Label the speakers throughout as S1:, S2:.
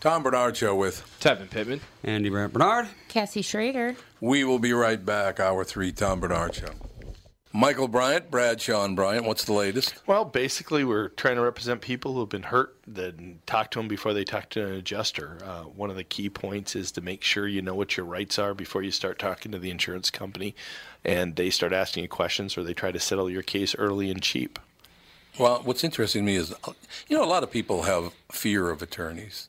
S1: Tom Barnard Show with
S2: Tevin Pittman.
S3: Andy Brant Barnard.
S4: Cassie Schrader.
S1: We will be right back. Hour three, Tom Barnard Show. Michael Bryant, Bradshaw Bryant. What's the latest?
S2: Well, basically, we're trying to represent people who have been hurt, then talk to them before they talk to an adjuster. Uh, one of the key points is to make sure you know what your rights are before you start talking to the insurance company and they start asking you questions or they try to settle your case early and cheap.
S1: Well, what's interesting to me is, you know, a lot of people have fear of attorneys.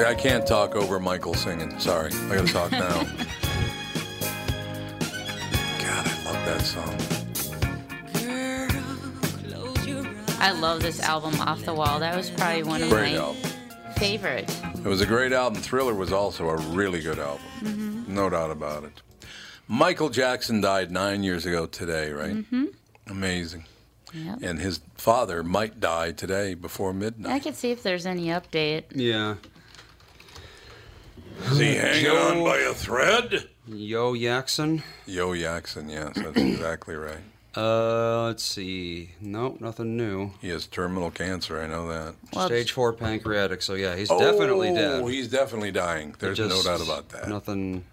S1: See, I can't talk over Michael singing. Sorry, I gotta talk now. God, I love that song.
S4: I love this album, Off the Wall. That was probably one of
S1: Great
S4: my
S1: album.
S4: favorites.
S1: It was a great album. Thriller was also a really good album.
S4: Mm-hmm.
S1: No doubt about it. Michael Jackson died nine years ago today, right? Mm-hmm. Amazing.
S4: Yep.
S1: And his father might die today before midnight.
S4: I
S1: midnight.
S4: can see if there's any update.
S3: Yeah.
S1: Is he hanging on by a thread?
S3: Joe Jackson.
S1: Joe Jackson, yes, that's exactly right.
S3: Uh, let's see. Nope, nothing new.
S1: He has terminal cancer, I know that.
S4: Well,
S3: Stage four pancreatic. So yeah, he's definitely dead.
S1: Oh, he's definitely dying. There's no doubt about that.
S3: Nothing.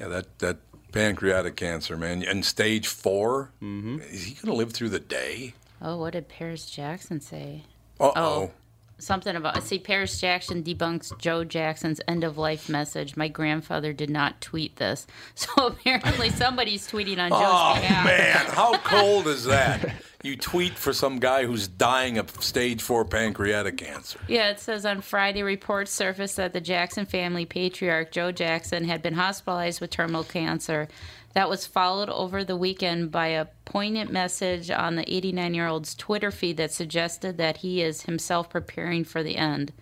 S1: Yeah, that, that pancreatic cancer, man. And stage 4 mm-hmm. is he going to live through the day?
S4: Oh, what did Paris Jackson say?
S1: Uh oh.
S4: Something about see Paris Jackson debunks Joe Jackson's end of life message. My grandfather did not tweet this, so apparently somebody's tweeting on Joe's
S1: Oh,
S4: behalf.
S1: man. How cold is that? You tweet for some guy who's dying of stage 4 pancreatic cancer.
S4: Yeah, it says on Friday, reports surfaced that the Jackson family patriarch Joe Jackson had been hospitalized with terminal cancer. That was followed over the weekend by a poignant message on the 89 year old's Twitter feed that suggested that he is himself preparing for the end.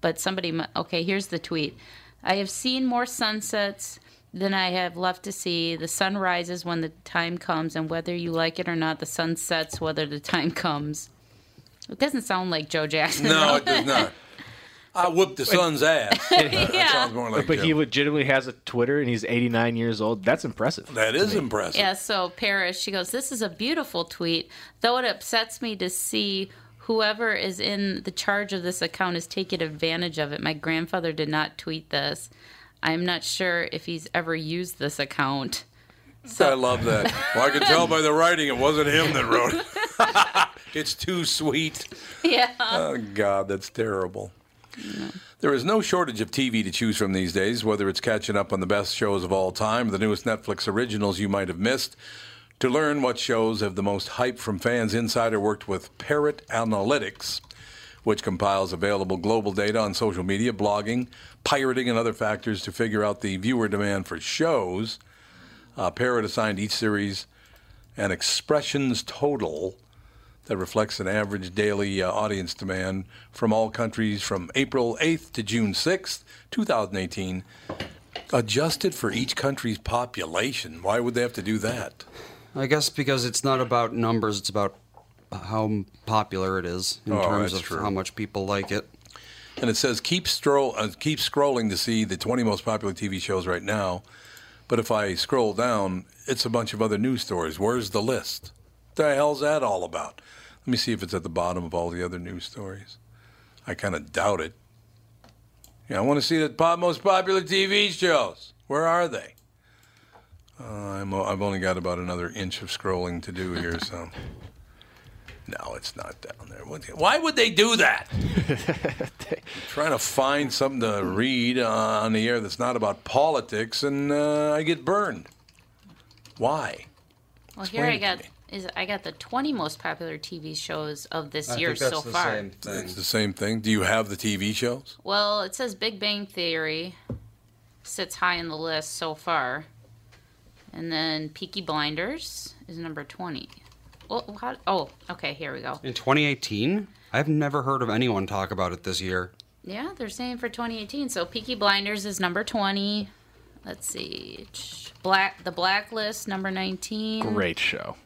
S4: But somebody, okay, here's the tweet I have seen more sunsets than I have left to see. The sun rises when the time comes, and whether you like it or not, the sun sets whether the time comes. It doesn't sound like Joe Jackson.
S1: No,
S4: though.
S1: it does not. I whooped the son's ass. That
S4: Yeah.
S1: sounds more like
S5: But he legitimately has a Twitter and he's 89 years old. That's impressive.
S1: That is impressive.
S4: Yeah, so Paris, she goes, This is a beautiful tweet, though it upsets me to see whoever is in the charge of this account is taking advantage of it. My grandfather did not tweet this. I'm not sure if he's ever used this account.
S1: I love that. Well, I can tell by the writing it wasn't him that wrote it. it's too sweet.
S4: Yeah.
S1: Oh, God, that's terrible. There is no shortage of TV to choose from these days, whether it's catching up on the best shows of all time the newest Netflix originals you might have missed. To learn what shows have the most hype from fans, Insider worked with Parrot Analytics, which compiles available global data on social media, blogging, pirating, and other factors to figure out the viewer demand for shows. Uh, Parrot assigned each series an expressions total that reflects an average daily uh, audience demand from all countries from April 8th to June 6th, 2018, adjusted for each country's population. Why would they have to do that?
S3: I guess because it's not about numbers, it's about how popular it is in
S1: Oh,
S3: terms of
S1: true.
S3: how much people like it.
S1: And it says keep stroll uh, keep scrolling to see the 20 most popular TV shows right now. But if I scroll down, it's a bunch of other news stories. Where's the list? The hell's that all about? Let me see if it's at the bottom of all the other news stories. I kind of doubt it. Yeah, I want to see the pop, most popular TV shows. Where are they? Uh, I'm, o- I've only got about another inch of scrolling to do here, so. No, it's not down there. What- Why would they do that? trying to find something to read uh, on the air that's not about politics, and uh, I get burned. Why?
S4: Well, here I
S1: Explain it
S4: got
S1: to me.
S4: is I got the 20 most popular TV shows of this
S3: I
S4: year
S3: think that's
S4: so
S3: the
S4: far.
S3: same thing.
S1: It's the same thing. Do you have the TV shows?
S4: Well, it says Big Bang Theory sits high in the list so far. And then Peaky Blinders is number 20. Well, how, oh, okay, here we go.
S3: In 2018, I've never heard of anyone talk about it this year.
S4: Yeah, they're saying for 2018. So Peaky Blinders is number 20. Let's see. Black The Blacklist, number 19.
S5: Great show.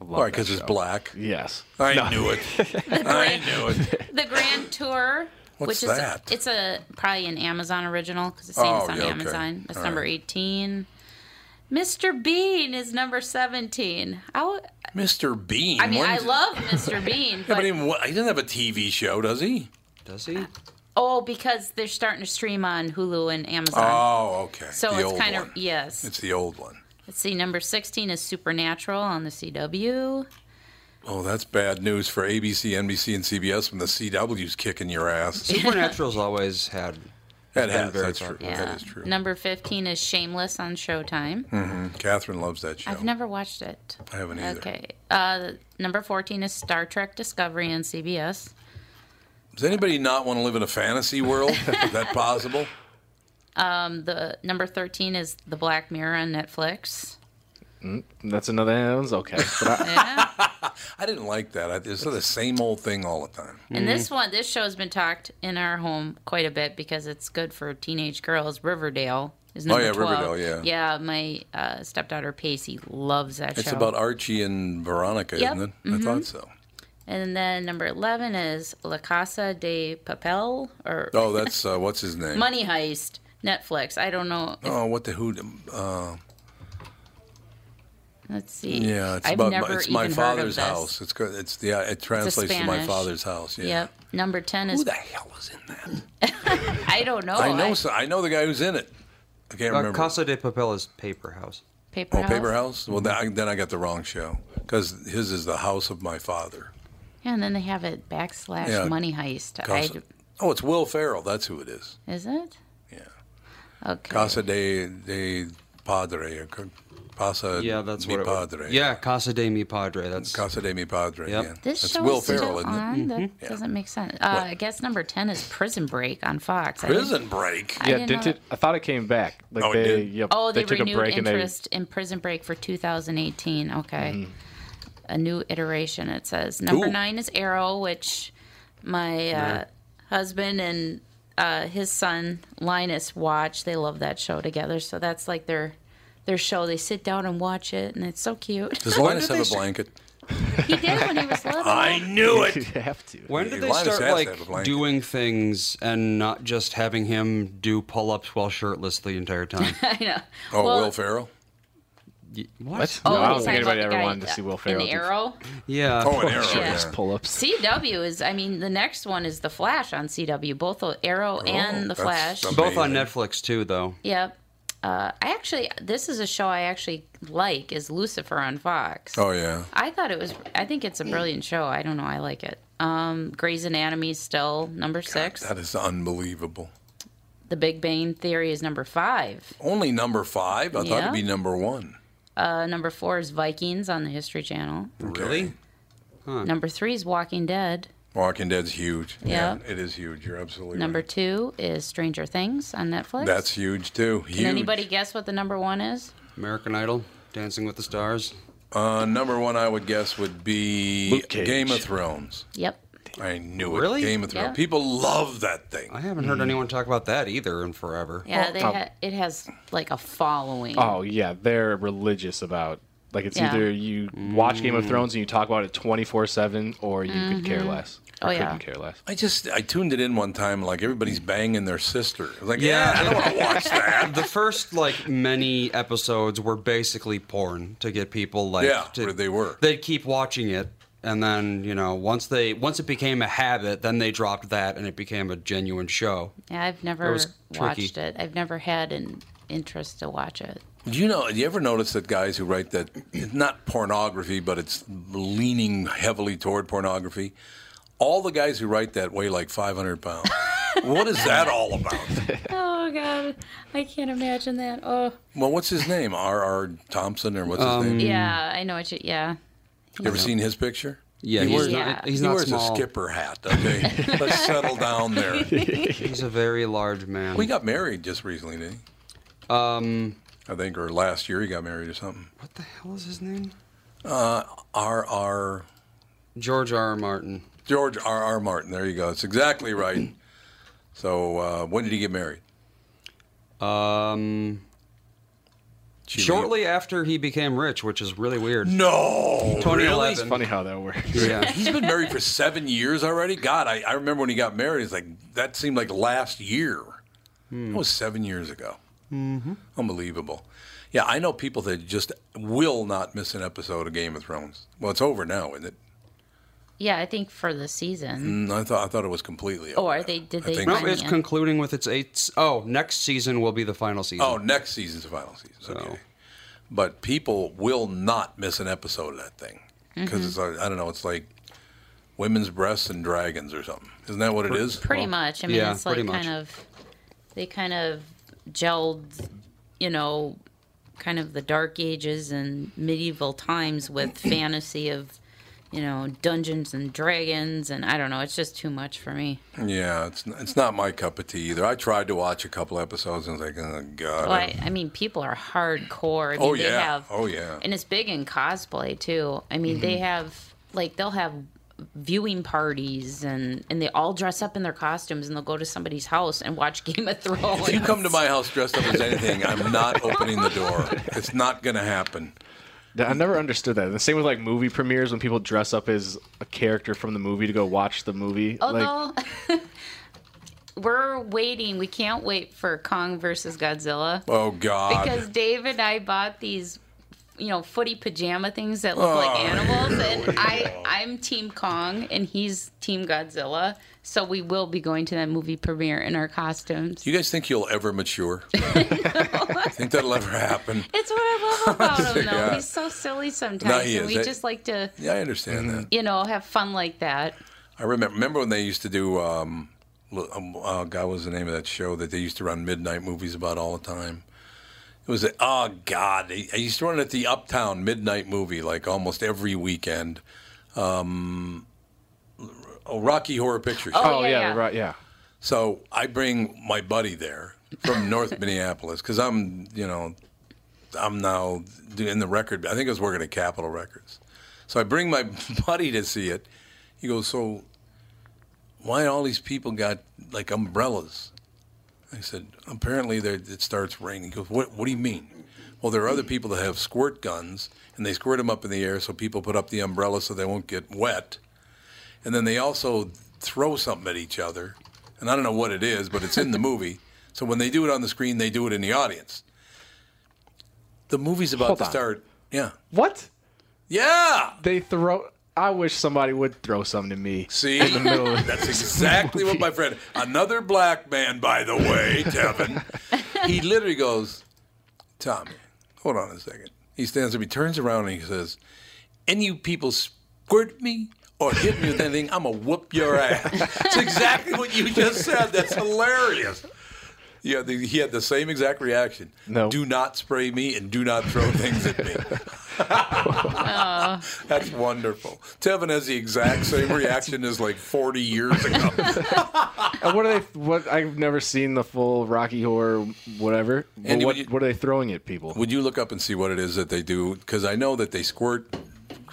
S5: I love
S1: All right, because it's black.
S5: Yes.
S1: I
S5: No.
S1: knew it. I knew it.
S4: The Grand Tour.
S1: What's
S4: which is
S1: that?
S4: it's a probably an Amazon original because oh, it's saying it's
S1: Oh,
S4: on
S1: yeah, okay.
S4: Amazon. It's
S1: All
S4: number
S1: right.
S4: 18. Mr. Bean is number 17. I, w-
S1: Mr. Bean.
S4: I mean,
S1: When
S4: I love Mr. Bean,
S1: Yeah,
S4: but
S1: but he, he doesn't have a TV show, does he?
S3: Does he?
S4: Uh, oh, because they're starting to stream on Hulu and Amazon.
S1: Oh, okay.
S4: so
S1: the
S4: it's
S1: old
S4: kind
S1: one.
S4: of yes.
S1: It's the old one.
S4: Let's see. Number 16 is Supernatural on the CW.
S1: Oh, that's bad news for ABC, NBC, and CBS when the CW's kicking your ass.
S3: Supernatural's always had.
S1: That
S3: been
S1: has.
S3: very
S1: That's true.
S4: Yeah.
S1: That is true.
S4: Number 15 is Shameless on Showtime.
S1: Catherine loves that show.
S4: I've never watched it.
S1: I haven't either.
S4: Okay. Uh, number 14 is Star Trek Discovery on CBS.
S1: Does anybody not want to live in a fantasy world? is that possible?
S4: The number 13 is The Black Mirror on Netflix.
S5: That's another that one's okay. But I,
S4: Yeah.
S1: I didn't like that. I, it's the same old thing all the time.
S4: and this one, this show has been talked in our home quite a bit because it's good for teenage girls. Riverdale is number
S1: Oh, yeah,
S4: 12.
S1: Riverdale, yeah.
S4: Yeah, my uh, stepdaughter Pacey loves that
S1: It's
S4: show.
S1: It's about Archie and Veronica,
S4: Yep.
S1: isn't it? I thought so.
S4: and then number 11 is La Casa de Papel or
S1: Oh, that's uh, what's his name?
S4: Money Heist. Netflix. I don't know. If,
S1: Oh, what the who? Uh,
S4: let's see.
S1: yeah, it's
S4: I've
S1: about
S4: never
S1: it's
S4: even
S1: my father's house. It's good. It's yeah. It translates to my father's house. Yeah.
S4: Yep. Number 10 is
S1: Who the hell is in that?
S4: I don't know.
S1: I know. so, I know the guy who's in it. I can't
S3: Uh,
S1: remember.
S3: Casa de Papel is Paper House.
S4: Paper
S1: oh,
S4: House.
S1: Paper House. Well, then I, then I got the wrong show because his is the house of my father.
S4: Yeah, and then they have it backslash
S1: Yeah.
S4: Money Heist.
S1: Casa, oh, it's Will Ferrell. That's who it is.
S4: Is it?
S1: Yeah.
S4: Okay.
S1: Casa de de Padre or Co-
S3: Yeah, that's
S1: mi
S3: what it
S1: Padre.
S3: was. Yeah, Casa de mi Padre. That's
S1: Casa de mi Padre.
S3: Yep.
S1: Yeah.
S4: This
S1: That's
S4: show
S1: Will
S4: is still
S1: Ferrell, isn't it?
S4: on. That
S1: Yeah.
S4: doesn't make sense. Uh, I guess number ten is Prison Break on Fox. I
S1: Prison Break.
S4: I
S5: Yeah,
S4: didn't
S5: didn't it? I thought it came back. Like
S1: Oh, it
S5: they,
S1: did?
S5: yep,
S4: Oh, they,
S5: took a
S4: renewed
S5: break and they
S4: interest in Prison Break for 2018. Okay.
S1: Mm-hmm.
S4: A new iteration, it says. Number
S1: Ooh.
S4: nine is Arrow, which my uh, husband and uh, his son Linus watch. They love that show together. So that's like their their show. They sit down and watch it, and it's so cute.
S1: Does Linus have a blanket?
S4: he did when he was little.
S1: I knew it.
S5: you have to.
S3: When did they
S1: Linus
S3: start
S1: has to
S3: like
S1: have a blanket.
S3: doing things and not just having him do pull-ups while shirtless the entire time?
S4: I know.
S1: Oh,
S4: Well,
S1: Will Ferrell.
S5: What?
S4: Oh,
S5: no, I don't think anybody ever wanted to see Will Ferrell.
S4: In
S5: do
S4: Arrow.
S3: Yeah.
S1: Oh, an arrow.
S4: Yeah.
S1: Yeah.
S5: pull-ups.
S4: CW is, I mean, the next one is The Flash on CW. Both the Arrow and The
S1: Oh,
S4: Flash.
S1: that's some-
S3: Both on Netflix too, though.
S4: Yep. Uh, I actually, this is a show I actually like. Is Lucifer on Fox?
S1: Oh yeah.
S4: I thought it was. I think it's a brilliant show. I don't know. I like it. Um, Grey's Anatomy is still number six.
S1: That is unbelievable.
S4: the Big Bang Theory is number five.
S1: Only number five. I thought it'd be number one.
S4: Uh, number four is Vikings on the History Channel.
S3: Really?
S4: Number three is Walking Dead.
S1: Walking Dead's huge.
S4: Yeah.
S1: it is huge. You're absolutely
S4: Number
S1: right.
S4: two is Stranger Things on Netflix.
S1: That's huge too. Huge.
S4: Can anybody guess what the number one is?
S3: American Idol, Dancing with the Stars.
S1: Uh, number one, I would guess, would be Game of Thrones.
S4: Yep.
S1: I knew it.
S3: Really?
S1: Game of Thrones.
S4: Yeah.
S1: People love that thing.
S3: I haven't heard mm. anyone talk about that either in forever.
S4: Yeah, they
S5: oh.
S4: ha- it has like a following.
S5: Oh yeah, they're religious about like it's
S4: Yeah.
S5: either you watch Game of mm. Thrones and you talk about it twenty four seven, or you could care mm-hmm. less. Or
S4: Oh, yeah.
S5: couldn't care less.
S1: I just I tuned it in one time, like everybody's banging their sister. I was Like,
S3: Yeah.
S1: yeah, I don't want to watch that.
S3: The first like many episodes were basically porn to get people like
S1: Yeah,
S3: to,
S1: they were.
S3: They'd keep watching it and then, you know, once they once it became a habit, then they dropped that and it became a genuine show.
S4: Yeah, I've never
S3: was tricky.
S4: watched it. I've never had an interest to watch it.
S1: Do you know? Do you ever notice that guys who write that it's not pornography, but it's leaning heavily toward pornography? All the guys who write that weigh like 500 pounds. what is that all about?
S4: Oh God, I can't imagine that. Oh,
S1: Well, what's his name? R. R. Thompson, or what's his
S3: Um,
S1: name?
S4: yeah, I know what you. Yeah,
S1: You ever seen his picture?
S3: Yeah,
S1: He
S3: he's
S1: wears-
S3: not he's
S1: he wears
S3: small.
S1: a skipper hat. Okay, let's settle down there.
S3: He's a very large man.
S1: We got married just recently, didn't he?
S3: um
S1: I think, or last year he got married or something.
S3: what the hell is his name?
S1: Uh, R. R.
S3: George R. R. Martin.
S1: George R. R. Martin. There you go. It's exactly right. So uh, when did he get married?
S3: Um
S1: She-
S3: shortly after he became rich, which is really weird.
S1: No.
S3: 2011.
S5: It's funny how that works.
S3: Yeah.
S1: He's been married for seven years already. God, I, I remember when he got married. It's like that seemed like last year. That was seven years ago. Mm-hmm. Unbelievable. Yeah, I know people that just will not miss an episode of Game of Thrones. Well, it's over now, isn't it?
S4: Yeah. I think for the season.
S1: Mm, I thought I thought it was completely over.
S4: Or
S1: now.
S4: they- did
S1: I
S4: they
S1: think
S3: No,
S1: so.
S3: It's
S4: yeah.
S3: concluding with its eighth. Oh, next season will be the final season.
S1: Oh, next season's the final season.
S3: So-
S1: Okay. But people will not miss an episode of that thing because it's like, I don't know. It's like women's breasts and dragons or something. Isn't that what it is?
S4: Pretty much. I mean,
S3: yeah,
S4: it's like
S3: pretty
S4: kind
S3: much.
S4: of. They kind of gelled, you know, kind of the dark ages and medieval times with fantasy of, you know, Dungeons and Dragons, and I don't know. It's just too much for me.
S1: Yeah, it's it's not my cup of tea either. I tried to watch a couple episodes and I was like, oh god.
S4: Well, I, I mean, people are hardcore. I mean,
S1: Oh,
S4: they
S1: yeah.
S4: have,
S1: Oh, yeah.
S4: and it's big in cosplay too. I mean, they mm-hmm. have like they'll have viewing parties and and they all dress up in their costumes and they'll go to somebody's house and watch Game of Thrones.
S1: if you come to my house dressed up as anything, I'm not opening the door. It's not going to happen.
S5: I never understood that. The same with like movie premieres when people dress up as a character from the movie to go watch the movie. Oh, like,
S4: Although we're waiting, we can't wait for Kong versus Godzilla
S1: Oh God.
S4: because Dave and I bought these. You know, footy pajama things that look like
S1: Oh,
S4: animals,
S1: here
S4: and I I'm Team Kong and he's Team Godzilla. So we will be going to that movie premiere in our costumes.
S1: You guys think you'll ever mature? I think that'll ever happen?
S4: It's what I love about him, though.
S1: Yeah.
S4: He's so silly sometimes,
S1: No, he
S4: and
S1: is.
S4: we just like to,
S1: Yeah, I understand that.
S4: you know, have fun like that.
S1: I remember remember when they used to do um, um uh, God what was the name of that show that they used to run midnight movies about all the time. It was a, oh god! I used to run at the Uptown midnight movie like almost every weekend. Um, oh, Rocky Horror Picture Show.
S4: Oh,
S5: Oh
S4: yeah,
S5: yeah,
S4: yeah.
S5: right, yeah.
S1: So I bring my buddy there from North Minneapolis because I'm, you know, I'm now in the record. I think I was working at Capitol Records. So I bring my buddy to see it. He goes, so why all these people got like umbrellas? I said, apparently there- it starts raining. He goes, what, what do you mean? Well, there are other people that have squirt guns and they squirt them up in the air so people put up the umbrella so they won't get wet. And then they also throw something at each other. And I don't know what it is, but it's in the movie. So when they do it on the screen, they do it in the audience. The movie's about
S5: Hold
S1: to
S5: on.
S1: start. Yeah.
S5: What?
S1: Yeah.
S5: They throw. I wish somebody would throw something to me.
S1: See,
S5: in the middle of
S1: that's exactly what my friend, another black man, by the way, Tevin, he literally goes, Tommy, hold on a second. He stands up, he turns around, and he says, Any you people squirt me or hit me with anything, I'm going to whoop your ass. It's exactly what you just said. That's hilarious. Yeah, the, he had the same exact reaction.
S5: No.
S1: Do not spray me and do not throw things at me. That's wonderful. Tevin has the exact same reaction as like 40 years ago.
S5: And what are they? What I've never seen the full Rocky Horror whatever. Well,
S1: Andy,
S5: what,
S1: you-
S5: what are they throwing at people?
S1: Would you look up and see what it is that they do? Because I know that they squirt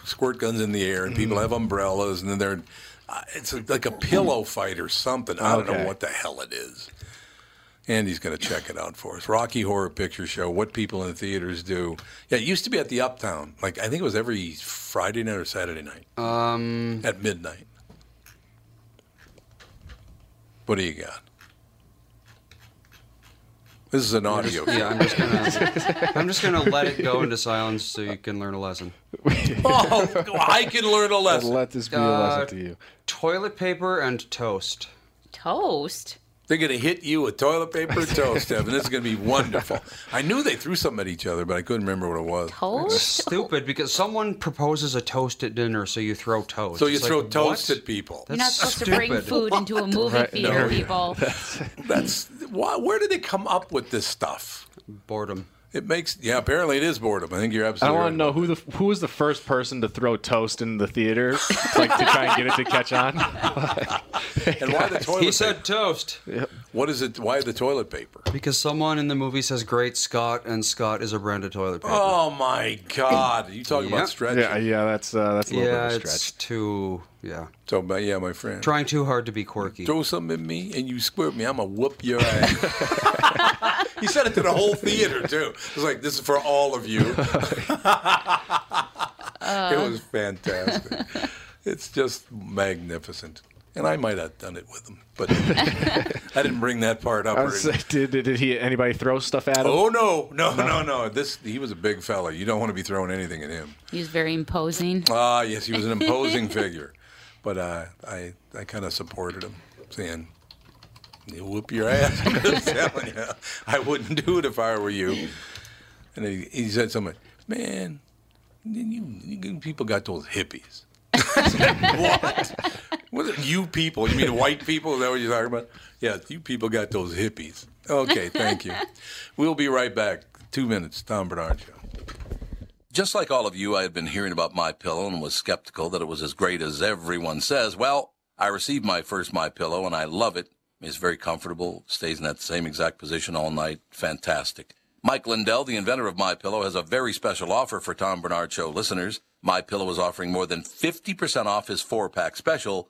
S1: squirt guns in the air, and people have umbrellas, and then they're uh, it's like a pillow fight or something. I don't know what the hell it is. Andy's going to check it out for us. Rocky Horror Picture Show. What people in the theaters do. Yeah, it used to be at the Uptown. Like I think it was every Friday night or Saturday night
S3: Um,
S1: at midnight. What do you got? This is an audio.
S3: yeah, I'm just gonna I'm just gonna let it go into silence so you can learn a lesson.
S1: Oh, I can learn a lesson.
S5: Let this be a
S3: Uh,
S5: lesson to you.
S3: Toilet paper and toast.
S4: Toast.
S1: They're going to hit you with toilet paper and toast, Evan. This is going to be wonderful. I knew they threw something at each other, but I couldn't remember what it was.
S4: Toast?
S3: Stupid because someone proposes a toast at dinner, so you throw toast.
S1: So you
S3: It's
S1: throw
S3: like,
S1: toast
S3: what?
S1: at people.
S4: You're not
S3: That's
S4: supposed to bring
S3: stupid.
S4: food into a movie
S5: Right,
S4: theater,
S1: no.
S4: people.
S1: That's why, where did they come up with this stuff?
S3: Boredom.
S1: It makes yeah. Apparently, it is boredom. I think you're absolutely.
S5: I
S1: absolutely.
S5: want to know who the who was the first person to throw toast in the theater, like to try and get it to catch on.
S1: And why the toilet?
S3: He said toast
S1: paper? What is it? Why the toilet paper?
S3: because someone in the movie says "Great Scott" and Scott is a brand of toilet paper.
S1: Oh my God! You talking about
S3: Yep.
S1: stretching?
S5: yeah, yeah, that's uh, that's a little
S3: yeah,
S5: bit of a
S3: it's
S5: stretch.
S3: too yeah.
S1: So, but yeah, my friend.
S3: Trying too hard to be quirky.
S1: Throw something at me and you squirt me, I'm gonna whoop your ass. he said it to the whole theater too. It was like, "This is for all of you." it was fantastic. It's just magnificent, and I might have done it with him, but I didn't bring that part up.
S5: I
S1: or
S5: was did, did did he anybody throw stuff at him?
S1: Oh no, no, no, no! This he was a big fella. You don't want to be throwing anything at him.
S4: He was very imposing.
S1: Ah, yes, he was an imposing figure, but uh, I I kind of supported him, saying, "You whoop your ass." I'm telling you, I wouldn't do it if I were you. And he, he said something, man. You, you people got those hippies. What? What are you people? You mean white people? Is that what you're talking about? Yeah, you people got those hippies. Okay, thank you. We'll be right back. Two minutes, Tom Barnard Show. Just like all of you, I had been hearing about My Pillow and was skeptical that it was as great as everyone says. Well, I received my first My Pillow and I love it. It's very comfortable, stays in that same exact position all night. Fantastic. Mike Lindell, the inventor of My Pillow, has a very special offer for Tom Barnard Show listeners. My Pillow is offering more than 50% off his four-pack special,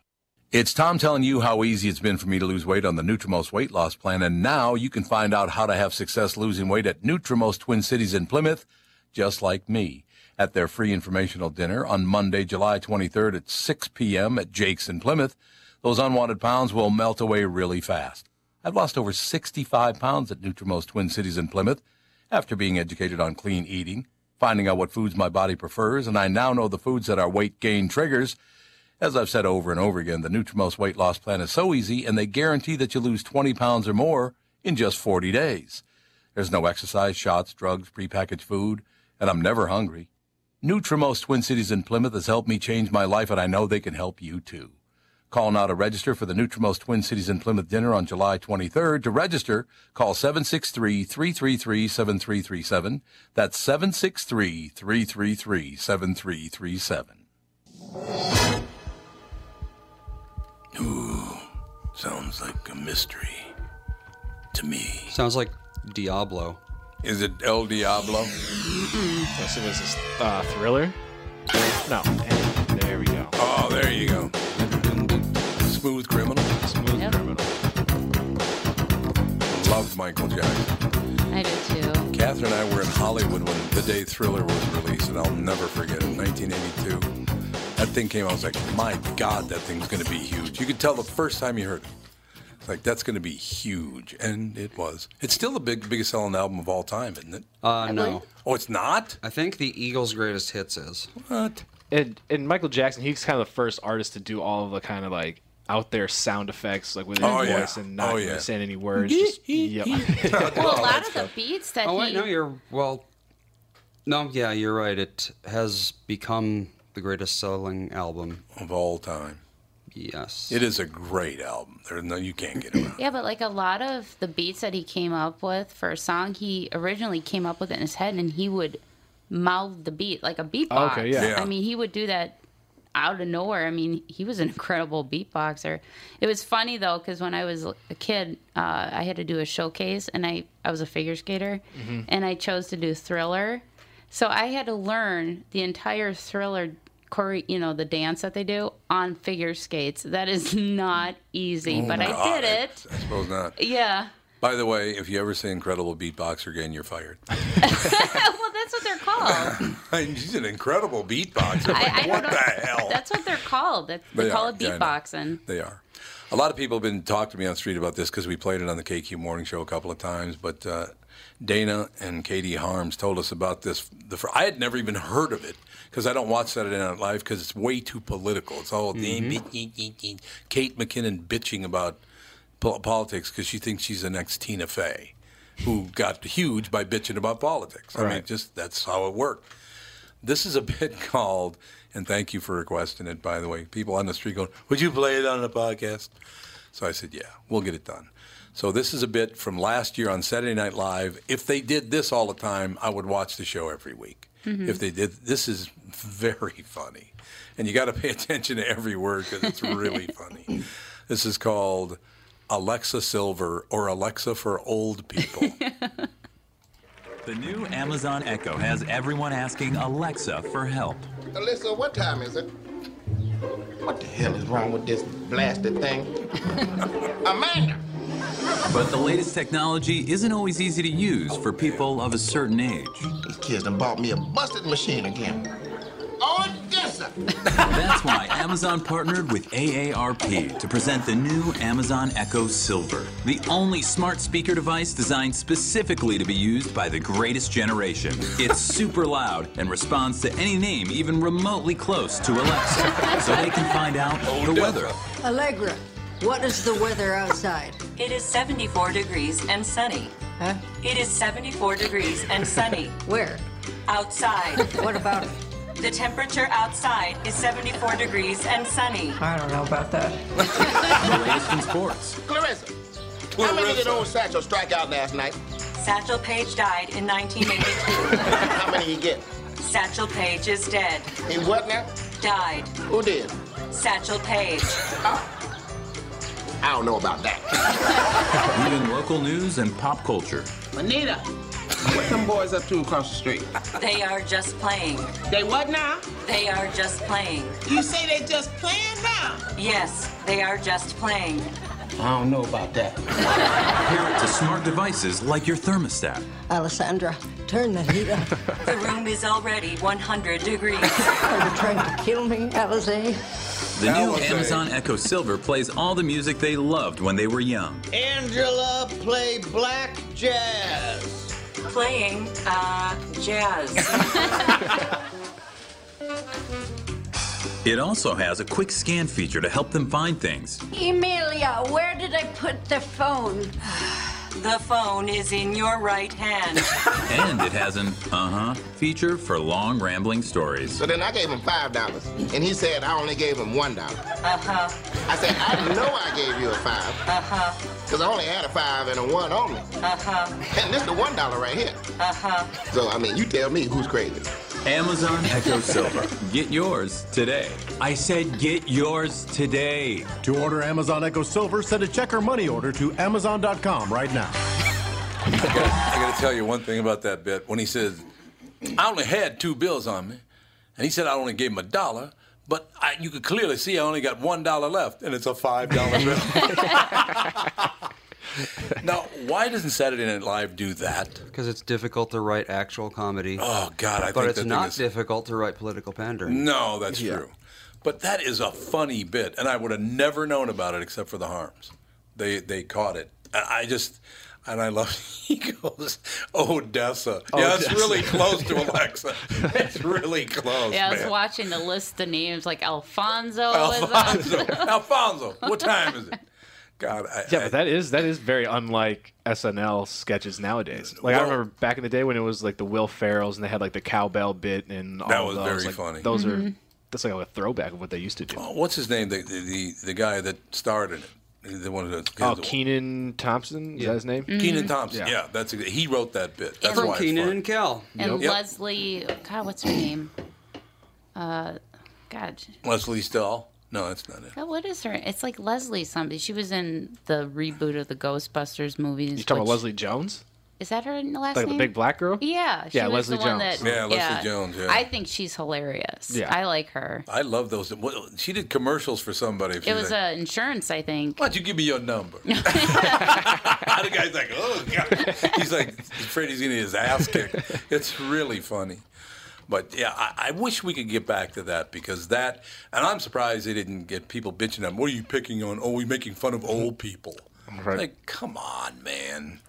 S1: It's Tom telling you how easy it's been for me to lose weight on the Nutrimost weight loss plan, and now you can find out how to have success losing weight at Nutrimost Twin Cities in Plymouth, just like me, at their free informational dinner on Monday, July 23rd at 6 p.m. at Jake's in Plymouth. Those unwanted pounds will melt away really fast. I've lost over 65 pounds at Nutrimost Twin Cities in Plymouth, after being educated on clean eating, finding out what foods my body prefers, and I now know the foods that are weight gain triggers. As I've said over and over again, the Nutrimost weight loss plan is so easy, and they guarantee that you lose 20 pounds or more in just 40 days. There's no exercise, shots, drugs, prepackaged food, and I'm never hungry. Nutrimost Twin Cities in Plymouth has helped me change my life, and I know they can help you too. Call now to register for the Nutrimost Twin Cities in Plymouth dinner on July 23rd. To register, call 763-333-7337. That's 763-333-7337. Ooh, sounds like a mystery to me.
S3: Sounds like Diablo.
S1: Is it El Diablo?
S5: So it was this uh, thriller. No, hey, there we go.
S1: Oh, there you go. Smooth criminal.
S5: Smooth
S4: Yep.
S5: criminal.
S1: Loved Michael Jackson.
S4: I do too.
S1: Catherine and I were in Hollywood when the day Thriller was released, and I'll never forget it. 1982. That thing came out. I was like, my God, that thing's going to be huge. You could tell the first time you heard it. It's like, that's going to be huge. And it was. It's still the big, biggest selling album of all time, isn't it?
S3: Uh, no.
S1: Oh, it's not?
S3: I think the Eagles' greatest hits is.
S1: What?
S5: And and Michael Jackson, he's kind of the first artist to do all of the kind of like out there sound effects, like with his
S1: Oh,
S5: voice
S1: yeah.
S5: and not
S1: Oh, yeah.
S5: saying any words. Just, yep.
S4: Well, a lot of the beats that
S3: Oh wait,
S4: he
S3: no, you're well. No, yeah, you're right. It has become the greatest selling album.
S1: Of all time.
S3: Yes.
S1: It is a great album. There's no, you can't get around.
S4: Yeah, but like a lot of the beats that he came up with for a song, he originally came up with it in his head, and he would mouth the beat like a beatbox.
S5: Okay, yeah.
S1: Yeah.
S4: I mean, he would do that out of nowhere. I mean, he was an incredible beatboxer. It was funny though, because when I was a kid, uh, I had to do a showcase, and I I was a figure skater, and I chose to do Thriller, so I had to learn the entire Thriller. Chore- you know the dance that they do on figure skates. That is not easy, but I
S1: Oh,
S4: did it.
S1: I suppose not.
S4: Yeah.
S1: By the way, if you ever say incredible beatboxer again, you're fired.
S4: well, that's what they're called.
S1: She's an incredible beatboxer.
S4: I, I
S1: what the hell?
S4: That's what they're called. They,
S1: They
S4: call
S1: are.
S4: it
S1: Yeah,
S4: beatboxing.
S1: They are. A lot of people have been talking to me on the street about this because we played it on the KQ Morning Show a couple of times. But uh, Dana and Katie Harms told us about this. The, I had never even heard of it because I don't watch Saturday Night Live because it's way too political. It's all mm-hmm. Kate McKinnon bitching about politics because she thinks she's the next Tina Fey, who got huge by bitching about politics. I mean, just that's how it worked. This is a bit called, and thank you for requesting it, by the way. People on the street going, Would you play it on the podcast? So I said, Yeah, we'll get it done. So this is a bit from last year on Saturday Night Live. If they did this all the time, I would watch the show every week. If they did, this is very funny. And you got to pay attention to every word because it's really funny. This is called Alexa Silver or Alexa for Old People.
S6: The new Amazon Echo has everyone asking Alexa for help.
S7: Alyssa, what time is it? What the hell is wrong with this blasted thing? Amanda!
S6: But the latest technology isn't always easy to use for people of a certain age.
S7: These kids done bought me a busted machine again. Oh, Odessa!
S6: That's why Amazon partnered with AARP to present the new Amazon Echo Silver, the only smart speaker device designed specifically to be used by the greatest generation. It's super loud and responds to any name even remotely close to Alexa, so they can find out oh, the weather.
S8: Allegra, what is the weather outside?
S9: It is 74 degrees and sunny.
S8: Huh?
S9: It is 74 degrees and sunny.
S8: Where?
S9: Outside.
S8: What about it?
S9: The temperature outside is 74 degrees and sunny.
S8: I don't know about that.
S6: The latest in sports.
S7: Clarissa, how many did old Satchel strike out last night?
S9: Satchel Paige died in 1982.
S7: How many he get?
S9: Satchel Paige is dead.
S7: He what now?
S9: Died.
S7: Who did?
S9: Satchel Paige.
S7: I don't know about that.
S6: Even local news and pop culture.
S10: Anita, what them boys up to across the street?
S9: They are just playing.
S10: They what now?
S9: They are just playing.
S10: You say they just playing now?
S9: Yes, they are just playing.
S10: I don't know about that.
S6: Pair it to smart devices like your thermostat.
S8: Alessandra, turn the heat up.
S9: The room is already 100 degrees.
S8: Are you trying to kill me, Alize?
S6: The new Amazon Echo Silver plays all the music they loved when they were young.
S10: Angela play black jazz.
S9: Playing uh, jazz.
S6: It also has a quick scan feature to help them find things.
S8: Emilia, where did I put the phone?
S9: The phone is in your right hand.
S6: And it has an uh huh feature for long rambling stories.
S7: So then I gave him five dollars, and he said I only gave him one dollar.
S9: Uh huh.
S7: I said I know I gave you a five,
S9: Uh huh.
S7: cause I only had a five and a one on me,
S9: Uh huh.
S7: and this the one dollar right here.
S9: Uh huh.
S7: So I mean, you tell me who's crazy.
S6: Amazon Echo Silver. Get yours today. I said get yours today.
S11: To order Amazon Echo Silver, send a check or money order to Amazon.com right now.
S1: I gotta, gotta tell you one thing about that bit. When he says, I only had two bills on me, and he said I only gave him a dollar, but I, you could clearly see I only got one dollar left, and it's a five dollar bill. now, why doesn't Saturday Night Live do that?
S3: Because it's difficult to write actual comedy.
S1: Oh God, I
S3: but
S1: think
S3: it's not
S1: is-
S3: difficult to write political pandering.
S1: No, that's
S3: Yeah.
S1: true. But that is a funny bit, and I would have never known about it except for the harms. They they caught it. I just and I love. He goes, Odessa. yeah, it's really close to Alexa. It's really close.
S4: yeah, I was
S1: man.
S4: watching the list of names like Alfonso. was on-
S1: Alfonso. Alfonso. What time is it? God, I,
S5: Yeah, but that is that is very unlike SNL sketches nowadays. Like I remember back in the day when it was like the Will Ferrells and they had like the cowbell bit and all
S1: That was
S5: those.
S1: very
S5: like,
S1: funny.
S5: Those are
S1: Mhm.
S5: that's like a throwback of what they used to do.
S1: Oh, what's his name? The, the the the guy that starred in it. The one that
S5: Oh, Kenan Thompson is that his name?
S1: Kenan Thompson. Yeah, that's exa- he wrote that bit. That's
S4: From
S1: why Kenan
S3: and Kel.
S4: and
S1: Yep.
S4: Leslie, God, what's her name? Uh, God,
S1: Lesley Stahl. No, that's not it.
S4: God, what is her? It's like Leslie somebody. She was in the reboot of the Ghostbusters movies.
S5: You talking about Leslie Jones?
S4: Is that her last
S5: Like
S4: name?
S5: the big black girl?
S4: Yeah, she
S5: Yeah,
S4: was
S5: Leslie
S4: the one
S5: Jones.
S4: That,
S1: Yeah, Leslie Jones, yeah.
S4: I think she's hilarious.
S1: Yeah.
S4: I like her.
S1: I love those. well, She did commercials for somebody.
S4: It was uh, insurance, I think.
S1: Why don't you give me your number? the guy's like, oh god. He's like he's afraid he's gonna get his ass kicked. It's really funny. But yeah, I, I wish we could get back to that because that, and I'm surprised they didn't get people bitching at. What are you picking on? Oh, we making fun of old mm-hmm. people.
S5: Right.
S1: Like, come on, man.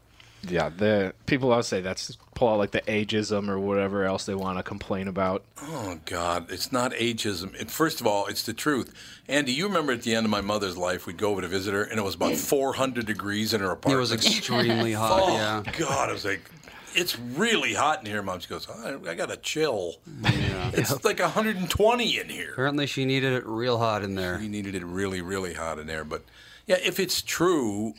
S5: Yeah, the people always say that's pull out like the ageism or whatever else they want to complain about.
S1: Oh God, it's not ageism. It, first of all, it's the truth. Andy, you remember at the end of my mother's life, we'd go over to visit her, and it was about 400 degrees in her apartment.
S3: It was extremely hot,
S1: Oh
S3: yeah.
S1: God, I was like, it's really hot in here. Mom, she goes, I, I got a chill. It's like 120 in here.
S3: Apparently, she needed it real hot in there.
S1: She needed it really, really hot in there. But yeah, if it's true,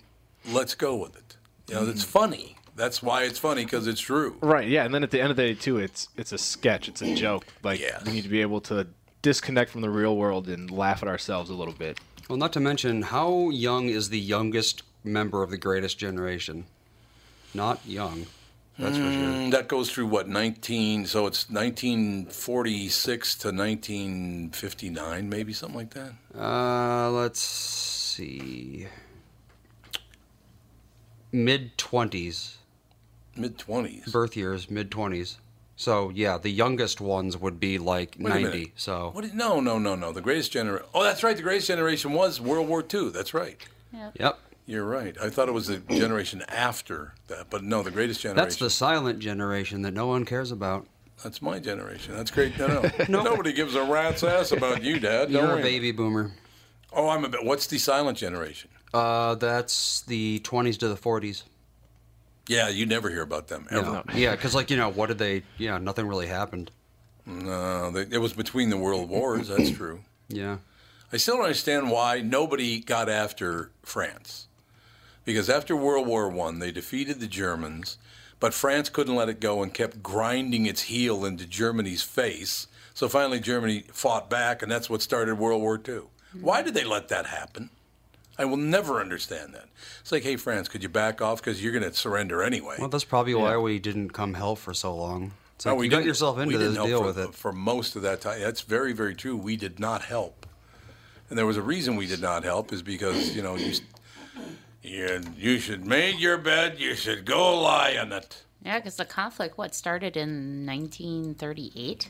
S1: let's go with it. You know, it's mm. funny. That's why it's funny because it's true.
S5: Right, yeah, and then at the end of the day too, it's it's a sketch, it's a joke. Like we need to be able to disconnect from the real world and laugh at ourselves a little bit.
S3: Well, not to mention, how young is the youngest member of the greatest generation? Not young. That's for sure.
S1: Mm, That goes through what 19? So it's 1946 to 1959, maybe something like that.
S3: Uh, let's see. Mid 20s.
S1: Mid 20s.
S3: Birth years, mid 20s. So, yeah, the youngest ones would be like
S1: Wait
S3: 90.
S1: minute.
S3: So,
S1: What? Is, no, no, no, no. The greatest generation. Oh, that's right. The greatest generation was World War II. That's right.
S3: Yep. yep.
S1: You're right. I thought it was the generation after that, but no, the greatest generation.
S3: That's the silent generation that no one cares about.
S1: That's my generation. That's great. No, no. Nobody gives a rat's ass about you, Dad. Don't
S3: You're a baby boomer.
S1: Oh, I'm a bit. What's the silent generation?
S3: Uh, that's the 20s to the 40s.
S1: Yeah, you never hear about them ever.
S3: No. Yeah, because, like, you know, what did they, yeah, nothing really happened.
S1: No, they, it was between the world wars. That's true.
S3: Yeah.
S1: I still don't understand why nobody got after France. Because after World War One, they defeated the Germans, but France couldn't let it go and kept grinding its heel into Germany's face. So finally, Germany fought back, and that's what started World War II. Why did they let that happen? I will never understand that. It's like, hey, France, could you back off because you're going to surrender anyway?
S3: Well, that's probably why we didn't come help for so long. It's like
S1: No,
S3: you got yourself
S1: we
S3: into
S1: didn't
S3: this
S1: help
S3: deal
S1: for,
S3: with it.
S1: for most of that time. That's very, very true. We did not help, and there was a reason we did not help. Is because you know you you, you should make your bed. You should go lie on it.
S4: Yeah, because the conflict what started in 1938.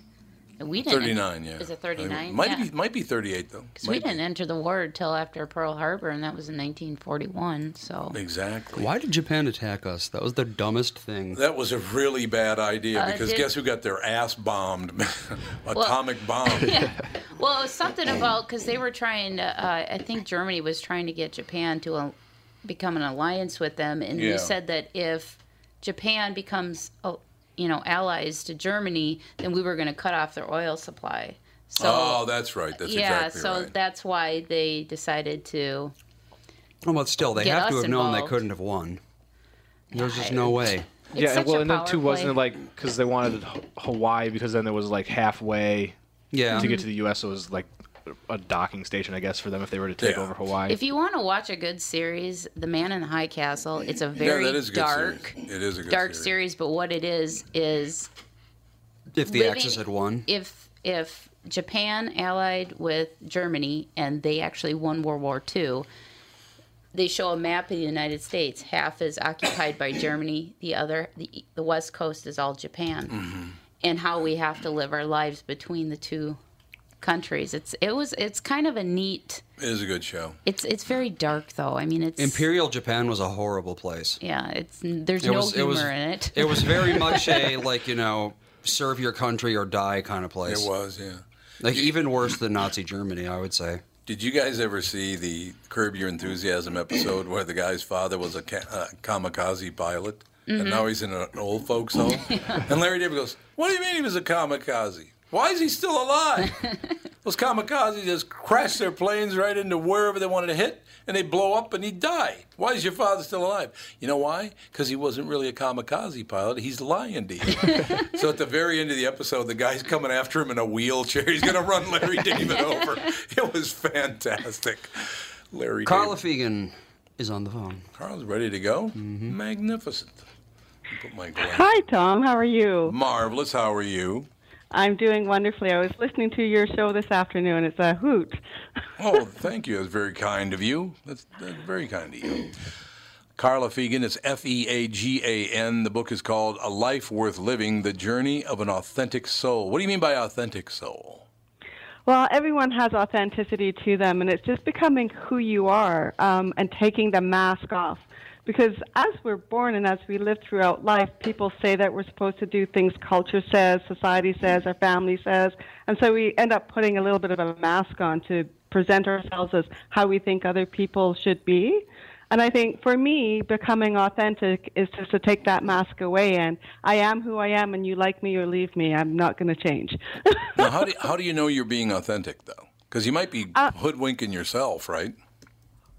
S4: We didn't.
S1: 39, yeah.
S4: Is it 39?
S1: Might
S4: yeah.
S1: be might be 38 though.
S4: Because we didn't enter the war until after Pearl Harbor, and that was in 1941. So
S1: Exactly.
S3: Why did Japan attack us? That was the dumbest thing.
S1: That was a really bad idea
S4: Uh,
S1: because
S4: did-
S1: guess who got their ass bombed? Atomic bomb. Yeah.
S4: Well, it was something about because they were trying to. Uh, I think Germany was trying to get Japan to uh, become an alliance with them, and
S1: Yeah.
S4: we said that if Japan becomes, you know, allies to Germany, then we were going to cut off their oil supply. So
S1: oh, that's right. That's
S4: yeah,
S1: exactly
S4: so
S1: right.
S4: that's why they decided to.
S3: Oh, but still, they have to
S4: us
S3: have known they couldn't have won. There's just no way.
S5: yeah, and well, and then too wasn't it like because they wanted Hawaii because then there was like halfway.
S3: Yeah.
S5: To get to the U.S., so it was like a docking station, I guess, for them if they were to take
S1: Yeah.
S5: over Hawaii.
S4: If you want to watch a good series, The Man in the High Castle, it's a very
S1: yeah, that is a
S4: dark,
S1: series. It is a
S4: dark
S1: series.
S4: series. But what it is is
S3: If the
S4: living-
S3: Axis had won.
S4: if if Japan allied with Germany and they actually won World War II, they show a map of the United States. Half is occupied by Germany, the other, the, the west coast is all Japan,
S1: Mm-hmm.
S4: and how we have to live our lives between the two countries. It's it was it's kind of a neat.
S1: It is a good show.
S4: It's it's very dark though. I mean, it's
S3: Imperial Japan was a horrible place.
S4: yeah. It's there's
S3: It
S4: no
S3: was- it
S4: humor
S3: was-
S4: in it.
S3: It was very much a like you know serve your country or die kind of place.
S1: It was, yeah.
S3: Like even worse than Nazi Germany, I would say.
S1: Did you guys ever see the Curb Your Enthusiasm episode where the guy's father was a ca- uh, kamikaze pilot?
S4: Mhm.
S1: And now he's in an old folks' home? And Larry David goes, What do you mean he was a kamikaze? Why is he still alive? Those kamikazes just crash their planes right into wherever they wanted to hit, and they blow up and he died. Why is your father still alive? You know why? Because he wasn't really a kamikaze pilot. He's lying to you. so at the very end of the episode, the guy's coming after him in a wheelchair. He's going to run Larry David over. It was fantastic. Larry
S3: Carla
S1: David.
S3: Feagan is on the phone.
S1: Carla's ready to go. Mm-hmm. Magnificent. Put my.
S12: Hi, Tom. How are you?
S1: Marvelous. How are you?
S12: I'm doing wonderfully. I was listening to your show this afternoon. It's a hoot.
S1: Oh, thank you. That's very kind of you. That's, that's very kind of you. Carla Feagan, it's F E A G A N. The book is called A Life Worth Living The Journey of an Authentic Soul. What do you mean by authentic soul?
S12: Well, everyone has authenticity to them, and it's just becoming who you are um, and taking the mask off. Because as we're born and as we live throughout life, people say that we're supposed to do things culture says, society says, our family says, and so we end up putting a little bit of a mask on to present ourselves as how we think other people should be. And I think for me, becoming authentic is just to take that mask away and I am who I am and you like me or leave me. I'm not going to change.
S1: Now, how do, how do you know you're being authentic, though? Because you might be uh, hoodwinking yourself, right?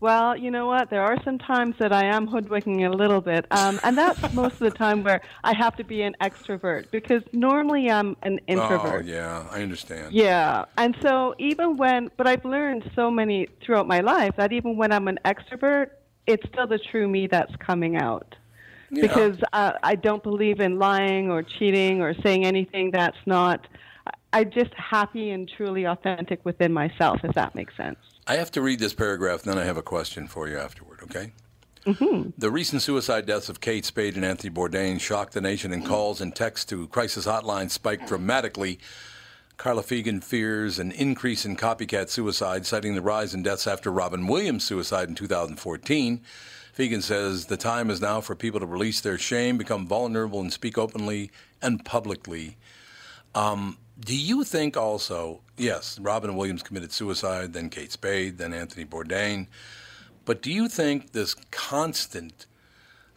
S12: Well, you know what? There are some times that I am hoodwinking a little bit, um, and that's most of the time where I have to be an extrovert because normally I'm an introvert.
S1: Oh, yeah, I understand.
S12: Yeah, and so even when, but I've learned so many throughout my life that even when I'm an extrovert, it's still the true me that's coming out.
S1: Yeah.
S12: Because uh, I don't believe in lying or cheating or saying anything that's not. I- I'm just happy and truly authentic within myself, if that makes sense.
S1: I have to read this paragraph, then I have a question for you afterward, okay? The recent suicide deaths of Kate Spade and Anthony Bourdain shocked the nation, and calls and texts to crisis hotlines spiked dramatically. Carla Feagan fears an increase in copycat suicide, citing the rise in deaths after Robin Williams' suicide in 2014. Feagan says the time is now for people to release their shame, become vulnerable, and speak openly and publicly. Um, do you think also, yes, Robin Williams committed suicide, then Kate Spade, then Anthony Bourdain, but do you think this constant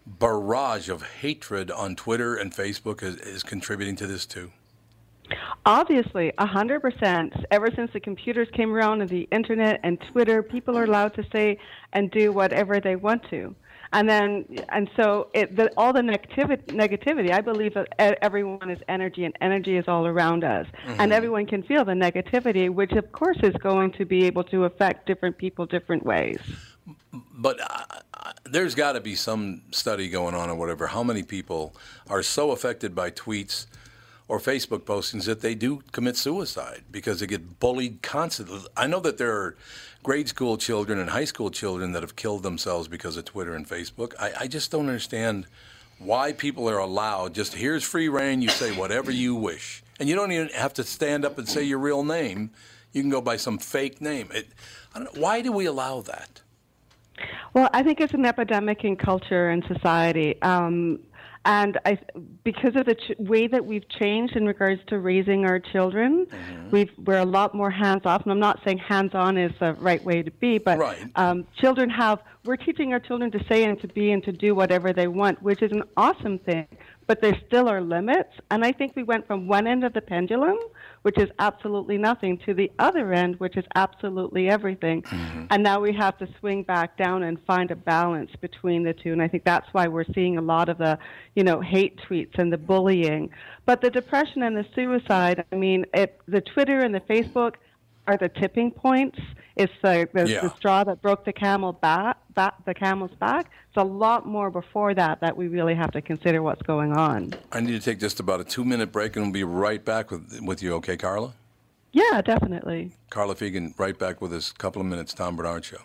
S1: barrage of hatred on Twitter and Facebook is, is contributing to this too?
S12: Obviously, a hundred percent. Ever since the computers came around and the internet and Twitter, people are allowed to say and do whatever they want to. And then, and so it, the, all the negativity, negativity, I believe that everyone is energy and energy is all around us. And
S1: Mhm.
S12: everyone can feel the negativity, which of course is going to be able to affect different people different ways.
S1: But uh, uh, there's got to be some study going on or whatever. How many people are so affected by tweets or Facebook postings that they do commit suicide because they get bullied constantly? I know that there are grade school children and high school children that have killed themselves because of Twitter and Facebook. I, I just don't understand why people are allowed just here's free reign. You say whatever you wish, And you don't even have to stand up and say your real name. You can go by some fake name. It, why do we allow that?
S12: Well, I think it's an epidemic in culture and society. Um, and I, because of the ch- way that we've changed in regards to raising our children,
S1: Mm-hmm.
S12: we've, we're a lot more hands off. And I'm not saying hands on is the right way to be, but um, children have, we're teaching our children to say and to be and to do whatever they want, which is an awesome thing. But there still are limits. And I think we went from one end of the pendulum, which is absolutely nothing, to the other end, which is absolutely everything. Mm-hmm. And now we have to swing back down and find a balance between the two. And I think that's why we're seeing a lot of the, you know, hate tweets and the bullying. But the depression and the suicide, I mean, it, the Twitter and the Facebook are the tipping points. It's the, the,
S1: Yeah.
S12: the straw that broke the camel back, back, the camel's back. It's a lot more before that that we really have to consider what's going on.
S1: I need to take just about a two minute break and we'll be right back with, with you, okay, Carla?
S12: Yeah, definitely.
S1: Carla Feagan, right back with us. Couple of minutes, Tom Barnard Show.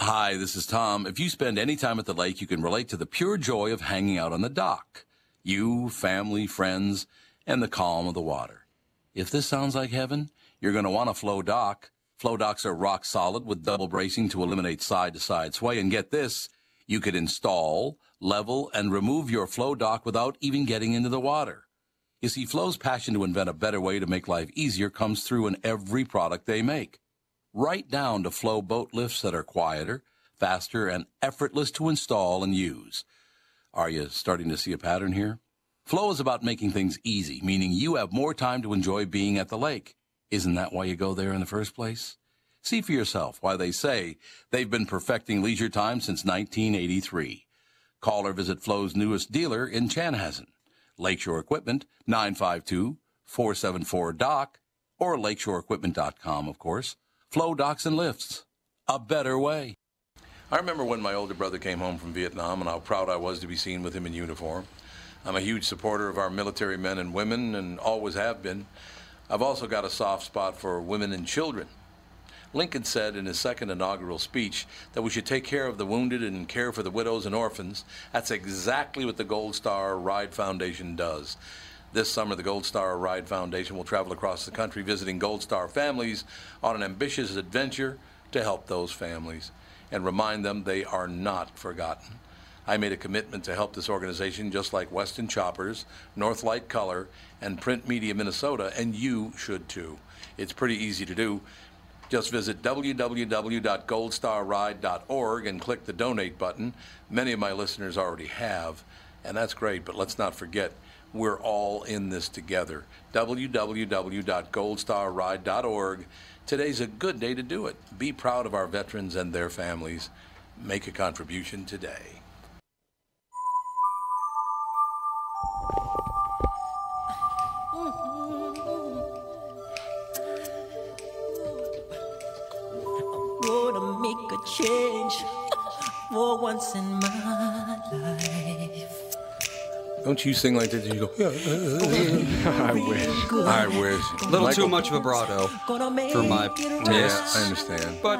S1: Hi, this is Tom. If you spend any time at the lake, you can relate to the pure joy of hanging out on the dock. You, family, friends, and the calm of the water. If this sounds like heaven, you're going to want a Floe dock. Floe docks are rock solid with double bracing to eliminate side to side sway. And get this, you could install, level, and remove your Floe dock without even getting into the water. You see, Floe's passion to invent a better way to make life easier comes through in every product they make. Right down to Floe boat lifts that are quieter, faster, and effortless to install and use. Are you starting to see a pattern here? Floe is about making things easy, meaning you have more time to enjoy being at the lake. Isn't that why you go there in the first place? See for yourself why they say they've been perfecting leisure time since 1983. Call or visit Floe's newest dealer in Chanhassen. Lakeshore Equipment, 952-474-DOC, or lakeshoreequipment.com, of course. Floe Docks and Lifts. A better way. I remember when my older brother came home from Vietnam and how proud I was to be seen with him in uniform. I'm a huge supporter of our military men and women and always have been. I've also got a soft spot for women and children. Lincoln said in his second inaugural speech that we should take care of the wounded and care for the widows and orphans. That's exactly what the Gold Star Ride Foundation does. This summer, the Gold Star Ride Foundation will travel across the country visiting Gold Star families on an ambitious adventure to help those families and remind them they are not forgotten. I made a commitment to help this organization just like Weston Choppers, Northlight Color, and Print Media Minnesota, and you should too. It's pretty easy to do. Just visit www.goldstarride.org and click the donate button. Many of my listeners already have, and that's great, but let's not forget we're all in this together. www.goldstarride.org. Today's a good day to do it. Be proud of our veterans and their families. Make a contribution today. Mm-hmm.
S13: Gonna make a change for once in my life.
S1: Don't you sing like that? You go. I wish. I wish.
S3: A little too much vibrato for my
S1: Yeah,
S3: tastes.
S1: I understand.
S3: But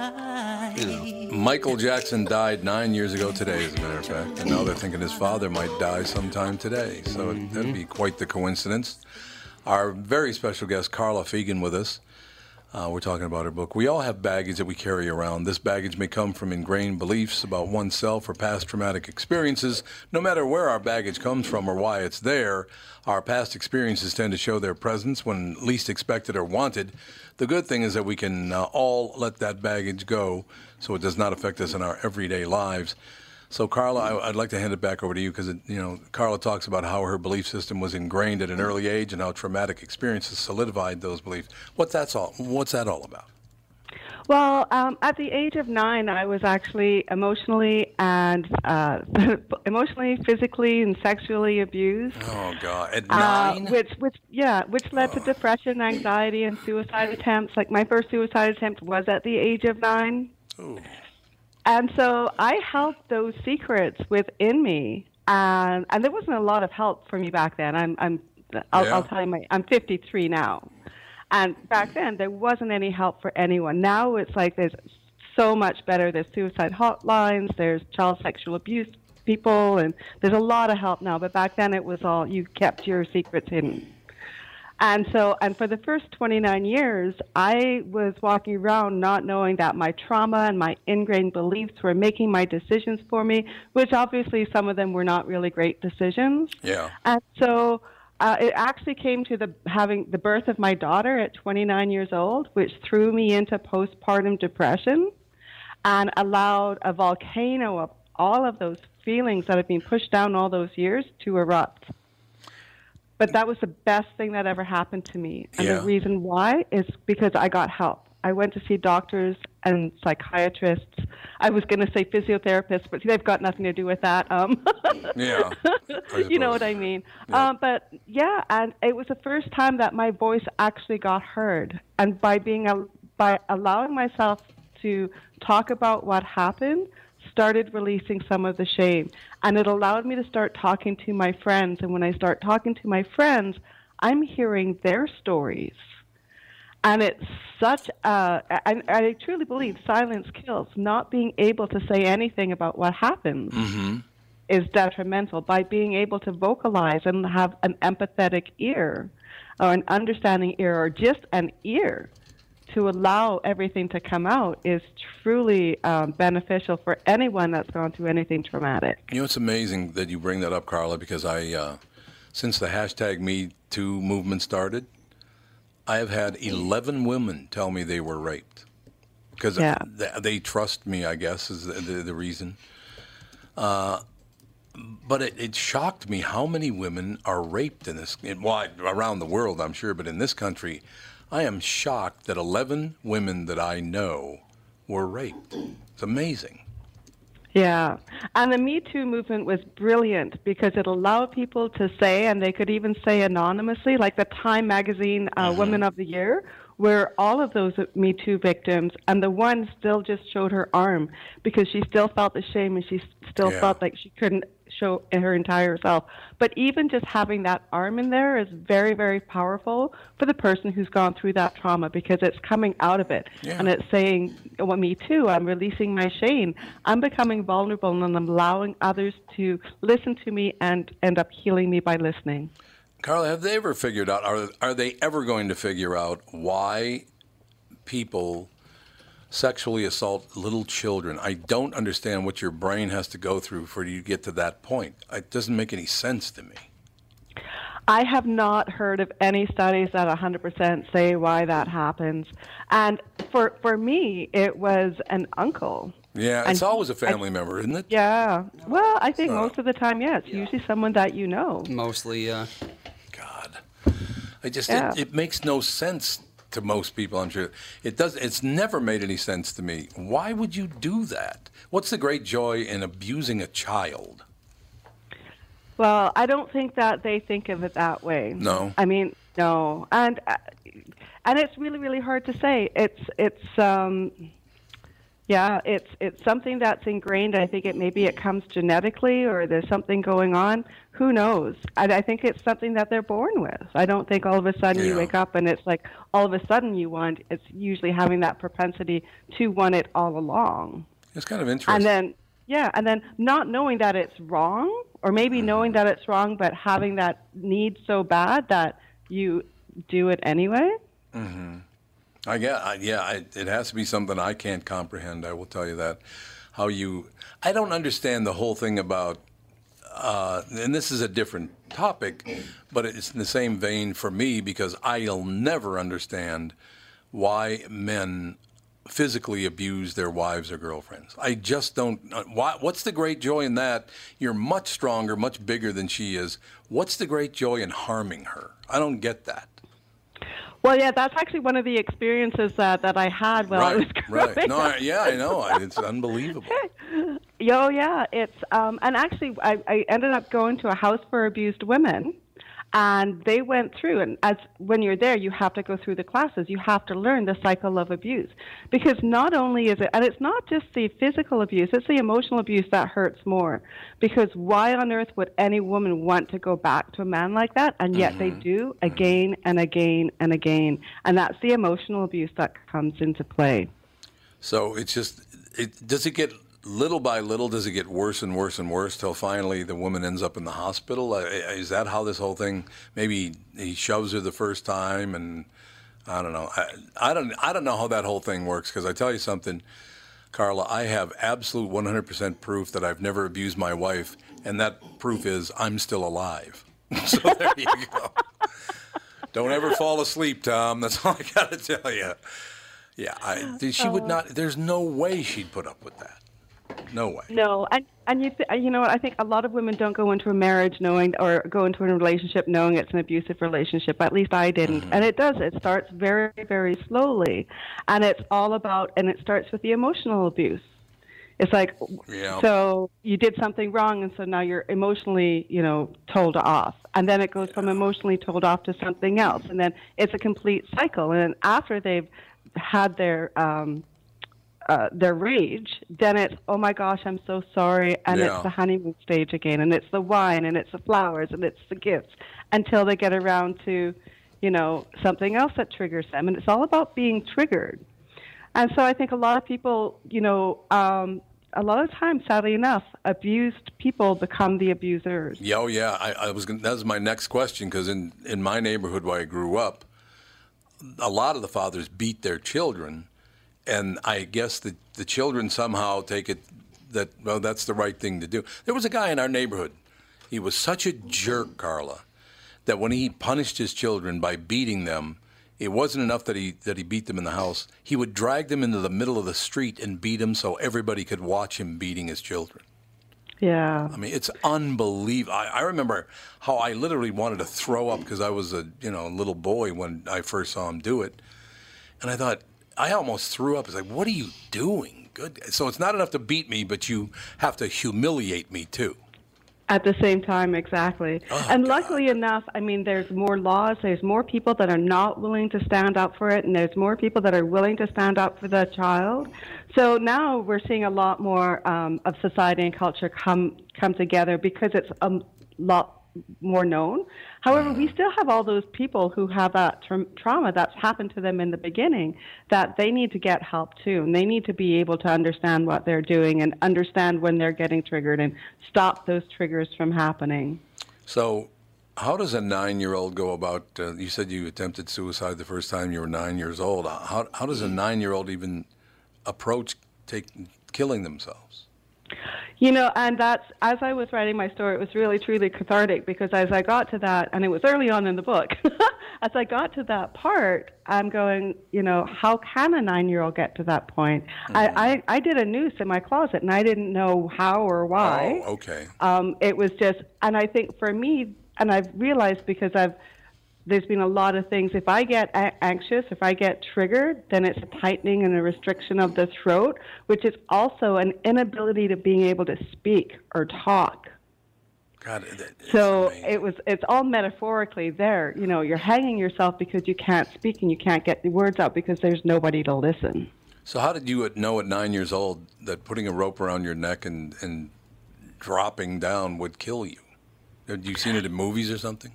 S3: you know,
S1: Michael Jackson died nine years ago today, as a matter of fact, and now they're thinking his father might die sometime today. So it- that'd mm-hmm. be quite the coincidence. Our very special guest, Carla Feagan, with us. Uh, we're talking about her book. We all have baggage that we carry around. This baggage may come from ingrained beliefs about oneself or past traumatic experiences. No matter where our baggage comes from or why it's there, our past experiences tend to show their presence when least expected or wanted. The good thing is that we can uh, all let that baggage go so it does not affect us in our everyday lives. So, Carla, I, I'd like to hand it back over to you because, you know, Carla talks about how her belief system was ingrained at an early age and how traumatic experiences solidified those beliefs. What that's all? What's that all about?
S12: Well, um, at the age of nine, I was actually emotionally and uh, emotionally, physically, and sexually abused.
S1: Oh God! At
S12: Uh,
S1: nine?
S12: which, which, yeah, which led to depression, anxiety, and suicide attempts. Like my first suicide attempt was at the age of nine,
S1: Ooh.
S12: And so I held those secrets within me, and and there wasn't a lot of help for me back then. I'm, I'm, I'll,
S14: Yeah.
S12: I'll tell you, my, I'm 53 now, and back then there wasn't any help for anyone. Now it's like there's so much better. There's suicide hotlines. There's child sexual abuse people, and there's a lot of help now. But back then it was all you kept your secrets hidden. And so, and for the first 29 years, I was walking around not knowing that my trauma and my ingrained beliefs were making my decisions for me, which obviously some of them were not really great decisions.
S1: Yeah.
S12: And so uh, it actually came to the having the birth of my daughter at 29 years old, which threw me into postpartum depression and allowed a volcano of all of those feelings that had been pushed down all those years to erupt. But that was the best thing that ever happened to me. And
S1: Yeah.
S12: the reason why is because I got help. I went to see doctors and psychiatrists. I was going to say physiotherapists, but they've got nothing to do with that. Um,
S1: Yeah.
S12: you know what I mean. Um, but yeah, and it was the first time that my voice actually got heard, and by being a, by allowing myself to talk about what happened, started releasing some of the shame, and it allowed me to start talking to my friends. And when I start talking to my friends, I'm hearing their stories. And it's such a, I, I truly believe silence kills. Not being able to say anything about what happens
S1: Mm-hmm.
S12: is detrimental by being able to vocalize and have an empathetic ear or an understanding ear or just an ear to allow everything to come out is truly um, beneficial for anyone that's gone through anything traumatic.
S1: You know, it's amazing that you bring that up, Carla, because I, uh, since the hashtag Me Too movement started, I have had 11 women tell me they were raped. Because
S12: Yeah.
S1: they, they trust me, I guess, is the, the, the reason. Uh, but it, it shocked me how many women are raped in this, in, well, around the world, I'm sure, but in this country, I am shocked that 11 women that I know were raped. It's amazing.
S12: Yeah. And the Me Too movement was brilliant because it allowed people to say, and they could even say anonymously, like the Time magazine uh, Women of the Year, where all of those Me Too victims, and the one still just showed her arm because she still felt the shame and she still
S14: Yeah.
S12: felt like she couldn't show her entire self. But even just having that arm in there is very, very powerful for the person who's gone through that trauma because it's coming out of it.
S14: Yeah.
S12: And it's saying, well, me too, I'm releasing my shame. I'm becoming vulnerable and I'm allowing others to listen to me and end up healing me by listening.
S1: Carla, have they ever figured out, are, are they ever going to figure out why people sexually assault little children? I don't understand what your brain has to go through for you to get to that point. It doesn't make any sense to me.
S12: I have not heard of any studies that 100% say why that happens. And for, for me, it was an uncle.
S1: Yeah, it's
S12: And-
S1: always a family member, isn't it?
S12: Yeah. Well, I think most of the time, yeah, it's usually someone that you know.
S3: Mostly, uh,
S1: I just
S12: Yeah.
S1: it, it makes no sense to most people. I'm sure it does. It's never made any sense to me. Why would you do that? What's the great joy in abusing a child?
S12: Well, I don't think that they think of it that way.
S1: No.
S12: I mean, no, and uh, and it's really really hard to say. It's it's um, yeah, it's it's something that's ingrained. I think it maybe it comes genetically or there's something going on. Who knows? And I think it's something that they're born with. I don't think all of a sudden you wake up and it's like all of a sudden you want. It's usually having that propensity to want it all along.
S1: It's kind of interesting.
S12: And then, yeah, and then not knowing that it's wrong, or maybe
S1: Mm-hmm.
S12: knowing that it's wrong, but having that need so bad that you do it anyway.
S1: hmm I get, I, yeah, I, it has to be something I can't comprehend. I will tell you that. How you, I don't understand the whole thing about, uh, and this is a different topic, but it's in the same vein for me because I'll never understand why men physically abuse their wives or girlfriends. I just don't. uh, Why, what's the great joy in that? You're much stronger, much bigger than she is. What's the great joy in harming her? I don't get that.
S12: Well, yeah, that's actually one of the experiences that, that I had while I was growing
S1: right. No,
S12: up.
S1: I, yeah, I know. It's unbelievable.
S12: Oh yeah, it's um, and actually I, I ended up going to a house for abused women, and they went through and as when you're there you have to go through the classes. You have to learn the cycle of abuse because not only is it and it's not just the physical abuse, it's the emotional abuse that hurts more. Because why on earth would any woman want to go back to a man like that? And yet they mm-hmm. do mm-hmm. again and again and again, and that's the emotional abuse that comes into play.
S1: So it's just, it, does it get little by little, does it get worse and worse and worse till finally the woman ends up in the hospital? Uh, is that how this whole thing? Maybe he shoves her the first time, and I don't know. I, I don't. I don't know how that whole thing works because I tell you something, Carla. I have absolute 100% proof that I've never abused my wife, and that proof is I'm still alive. so there you go. Don't ever fall asleep, Tom. That's all I got to tell you. Yeah, I, she would not. There's no way she'd put up with that. No way.
S12: No, and and you th- you know what? I think a lot of women don't go into a marriage knowing or go into a relationship knowing it's an abusive relationship. At least I didn't.
S1: Mm-hmm.
S12: And it does. It starts very very slowly, and it's all about and it starts with the emotional abuse. It's like
S1: Yeah.
S12: so you did something wrong, and so now you're emotionally you know told off, and then it goes from emotionally told off to something else, and then it's a complete cycle. And then after they've had their um, uh, their rage, then it's oh my gosh, I'm so sorry, and
S14: Yeah.
S12: it's the honeymoon stage again, and it's the wine, and it's the flowers, and it's the gifts, until they get around to, you know, something else that triggers them, and it's all about being triggered. And so I think a lot of people, you know, um, a lot of times, sadly enough, abused people become the abusers.
S1: Yeah, oh yeah. I, I was. Gonna, that was my next question because in in my neighborhood where I grew up, a lot of the fathers beat their children, and I guess the the children somehow take it that well that's the right thing to do. There was a guy in our neighborhood. He was such a jerk, Carla, that when he punished his children by beating them, it wasn't enough that he that he beat them in the house. He would drag them into the middle of the street and beat them so everybody could watch him beating his children.
S12: Yeah.
S1: I mean, it's unbelievable. I, I remember how I literally wanted to throw up because I was a you know little boy when I first saw him do it, and I thought I almost threw up. It's like, what are you doing? Good. So it's not enough to beat me, but you have to humiliate me too.
S12: At the same time, exactly. and luckily enough, I mean, there's more laws, there's more people that are not willing to stand up for it, and there's more people that are willing to stand up for the child. So now we're seeing a lot more um, of society and culture come come together because it's a lot more known. However, we still have all those people who have that tra- trauma that's happened to them in the beginning that they need to get help too. And they need to be able to understand what they're doing and understand when they're getting triggered and stop those triggers from happening.
S1: So, how does a nine-year-old go about? Uh, you said you attempted suicide the first time you were nine years old. How how does a nine-year-old even approach take killing themselves?
S12: You know, and that's as I was writing my story, it was really truly cathartic because as I got to that, and it was early on in the book, as I got to that part, I'm going, you know, how can a nine year old get to that point? I, I, I did a noose in my closet and I didn't know how or why.
S1: Oh, okay.
S12: Um, it was just, and I think for me, and I've realized because I've, there's been a lot of things. If I get a- anxious, if I get triggered, then it's a tightening and a restriction of the throat, which is also an inability to being able to speak or talk.
S1: God, that,
S12: So it was, it's all metaphorically there. You know, you're hanging yourself because you can't speak and you can't get the words out because there's nobody to listen.
S1: So how did you know at nine years old that putting a rope around your neck and, and dropping down would kill you? Had you seen it in movies or something?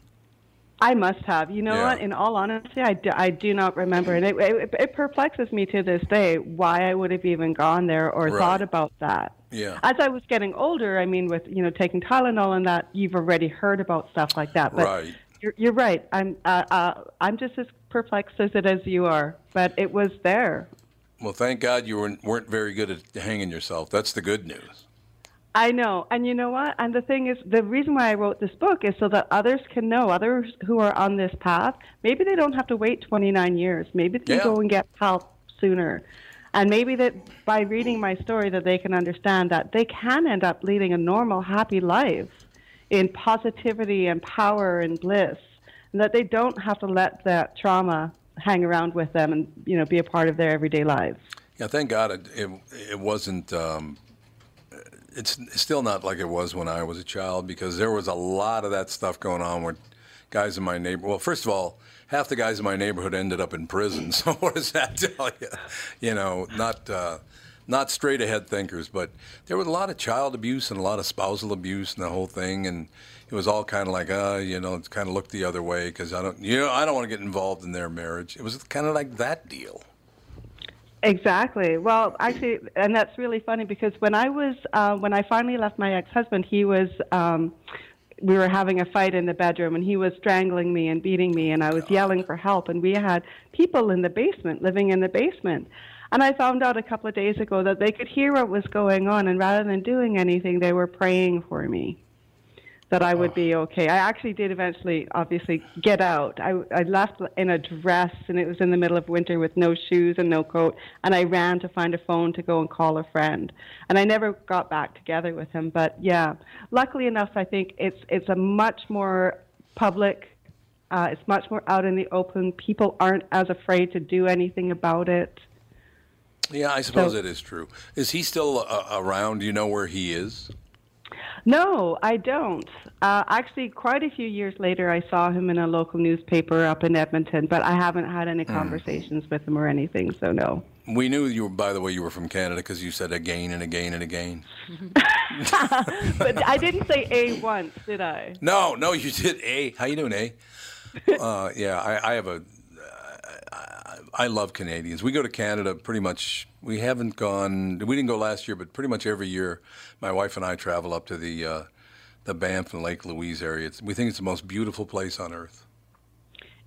S12: I must have. You know
S1: Yeah.
S12: what? In all honesty, I do, I do not remember. And it, it, it perplexes me to this day why I would have even gone there or
S1: Right.
S12: thought about that.
S1: Yeah.
S12: As I was getting older, I mean, with, you know, taking Tylenol and that, you've already heard about stuff like that. But
S1: Right.
S12: You're, you're right. I'm, uh, uh, I'm just as perplexed as it as you are. But it was there.
S1: Well, thank God you weren't, weren't very good at hanging yourself. That's the good news.
S12: I know. And you know what? And the thing is, the reason why I wrote this book is so that others can know, others who are on this path, maybe they don't have to wait 29 years. Maybe they can
S1: Yeah.
S12: go and get help sooner. And maybe that by reading my story that they can understand that they can end up leading a normal, happy life in positivity and power and bliss. And that they don't have to let that trauma hang around with them and, you know, be a part of their everyday lives.
S1: Yeah, thank God it it, it wasn't. Um, it's still not like it was when I was a child because there was a lot of that stuff going on with guys in my neighbor. Well, first of all, half the guys in my neighborhood ended up in prison. So what does that tell you? You know, not uh, not straight ahead thinkers, but there was a lot of child abuse and a lot of spousal abuse and the whole thing, and it was all kind of like, uh, you know, kind of looked the other way because I don't, you know, I don't want to get involved in their marriage. It was kind of like that deal.
S12: Exactly. Well, actually, and that's really funny because when I was uh, when I finally left my ex-husband, he was um, we were having a fight in the bedroom, and he was strangling me and beating me, and I was yelling for help, and we had people in the basement living in the basement. And I found out a couple of days ago that they could hear what was going on, and rather than doing anything, they were praying for me that I would be okay. I actually did eventually, obviously, get out. I, I left in a dress, and it was in the middle of winter with no shoes and no coat, and I ran to find a phone to go and call a friend. And I never got back together with him. But yeah, luckily enough, I think it's it's a much more public. Uh, it's much more out in the open. People aren't as afraid to do anything about it.
S1: Yeah, I suppose
S12: So-
S1: it is true. Is he still uh, around? Do you know where he is?
S12: No, I don't. Uh, actually, quite a few years later, I saw him in a local newspaper up in Edmonton, but I haven't had any
S1: Hmm.
S12: conversations with him or anything, so no.
S1: We knew you were, by the way, you were from Canada because you said again and again and again.
S12: but I didn't say A once, did I?
S1: No, no, you did. A, how you doing, A? Uh, yeah, I, I have a. I, I love Canadians. We go to Canada pretty much. We haven't gone. We didn't go last year, but pretty much every year, my wife and I travel up to the uh, the Banff and Lake Louise area. It's, we think it's the most beautiful place on earth.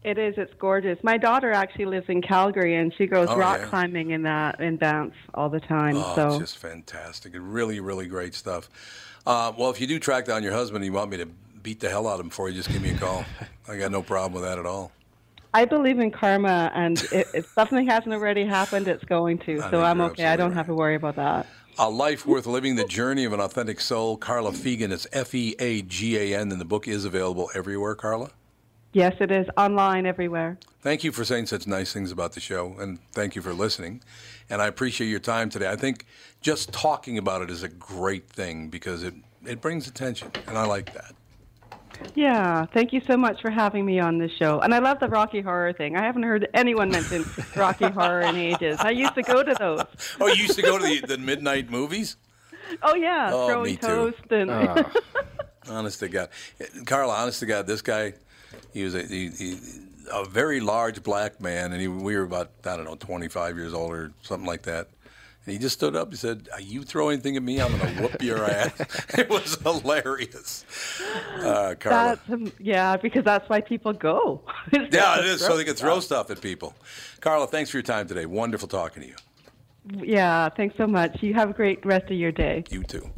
S12: It is. It's gorgeous. My daughter actually lives in Calgary, and she goes
S1: Oh,
S12: rock
S1: yeah.
S12: climbing in that in Banff all the time.
S1: Oh,
S12: so
S1: it's just fantastic. Really, really great stuff. Uh, well, if you do track down your husband and you want me to beat the hell out of him for you, just give me a call. I got no problem with that at all.
S12: I believe in karma, and if something hasn't already happened, it's going to.
S1: I
S12: So I'm okay. I don't have to worry about that.
S1: A Life Worth Living, The Journey of an Authentic Soul. Carla Feagan. It's F E A G A N, and the book is available everywhere, Carla.
S12: Yes, it is online everywhere.
S1: Thank you for saying such nice things about the show, and thank you for listening. And I appreciate your time today. I think just talking about it is a great thing because it, it brings attention, and I like that.
S12: Yeah, thank you so much for having me on this show. And I love the Rocky Horror thing. I haven't heard anyone mention Rocky Horror in ages. I used to go to those.
S1: Oh, you used to go to the, the midnight movies?
S12: Oh yeah,
S1: Oh,
S12: throwing
S1: me too.
S12: toast and oh.
S1: Honest to God, Carl. Honest to God, this guy, he was a, he, he, a very large black man, and he, we were about I don't know, 25 years old or something like that. And he just stood up. He said, "You throw anything at me, I'm going to whoop your ass." it was hilarious, uh, Carla.
S12: um, yeah, because that's why people go.
S1: Yeah, it is. So they can throw stuff at people. Carla, thanks for your time today. Wonderful talking to you.
S12: Yeah, thanks so much. You have a great rest of your day.
S1: You too.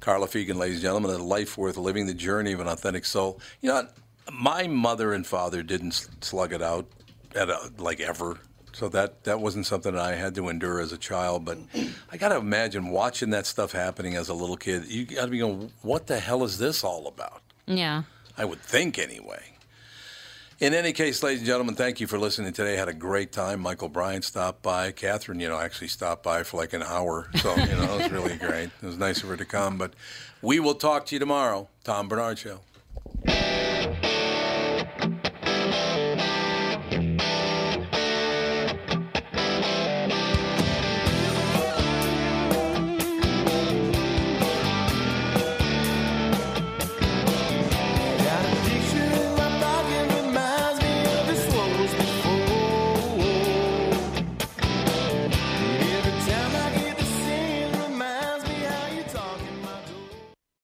S1: Carla Feagan, ladies and gentlemen, a life worth living, the journey of an authentic soul. You know, what? my mother and father didn't slug it out at a, like ever. So that, that wasn't something I had to endure as a child. But I got to imagine watching that stuff happening as a little kid. You got to be going, what the hell is this all about?
S4: Yeah.
S1: I would think anyway. In any case, ladies and gentlemen, thank you for listening today. Had a great time. Michael Bryant stopped by. Catherine, you know, actually stopped by for like an hour. So, you know, it was really great. It was nice of her to come. But we will talk to you tomorrow. Tom Barnard Show.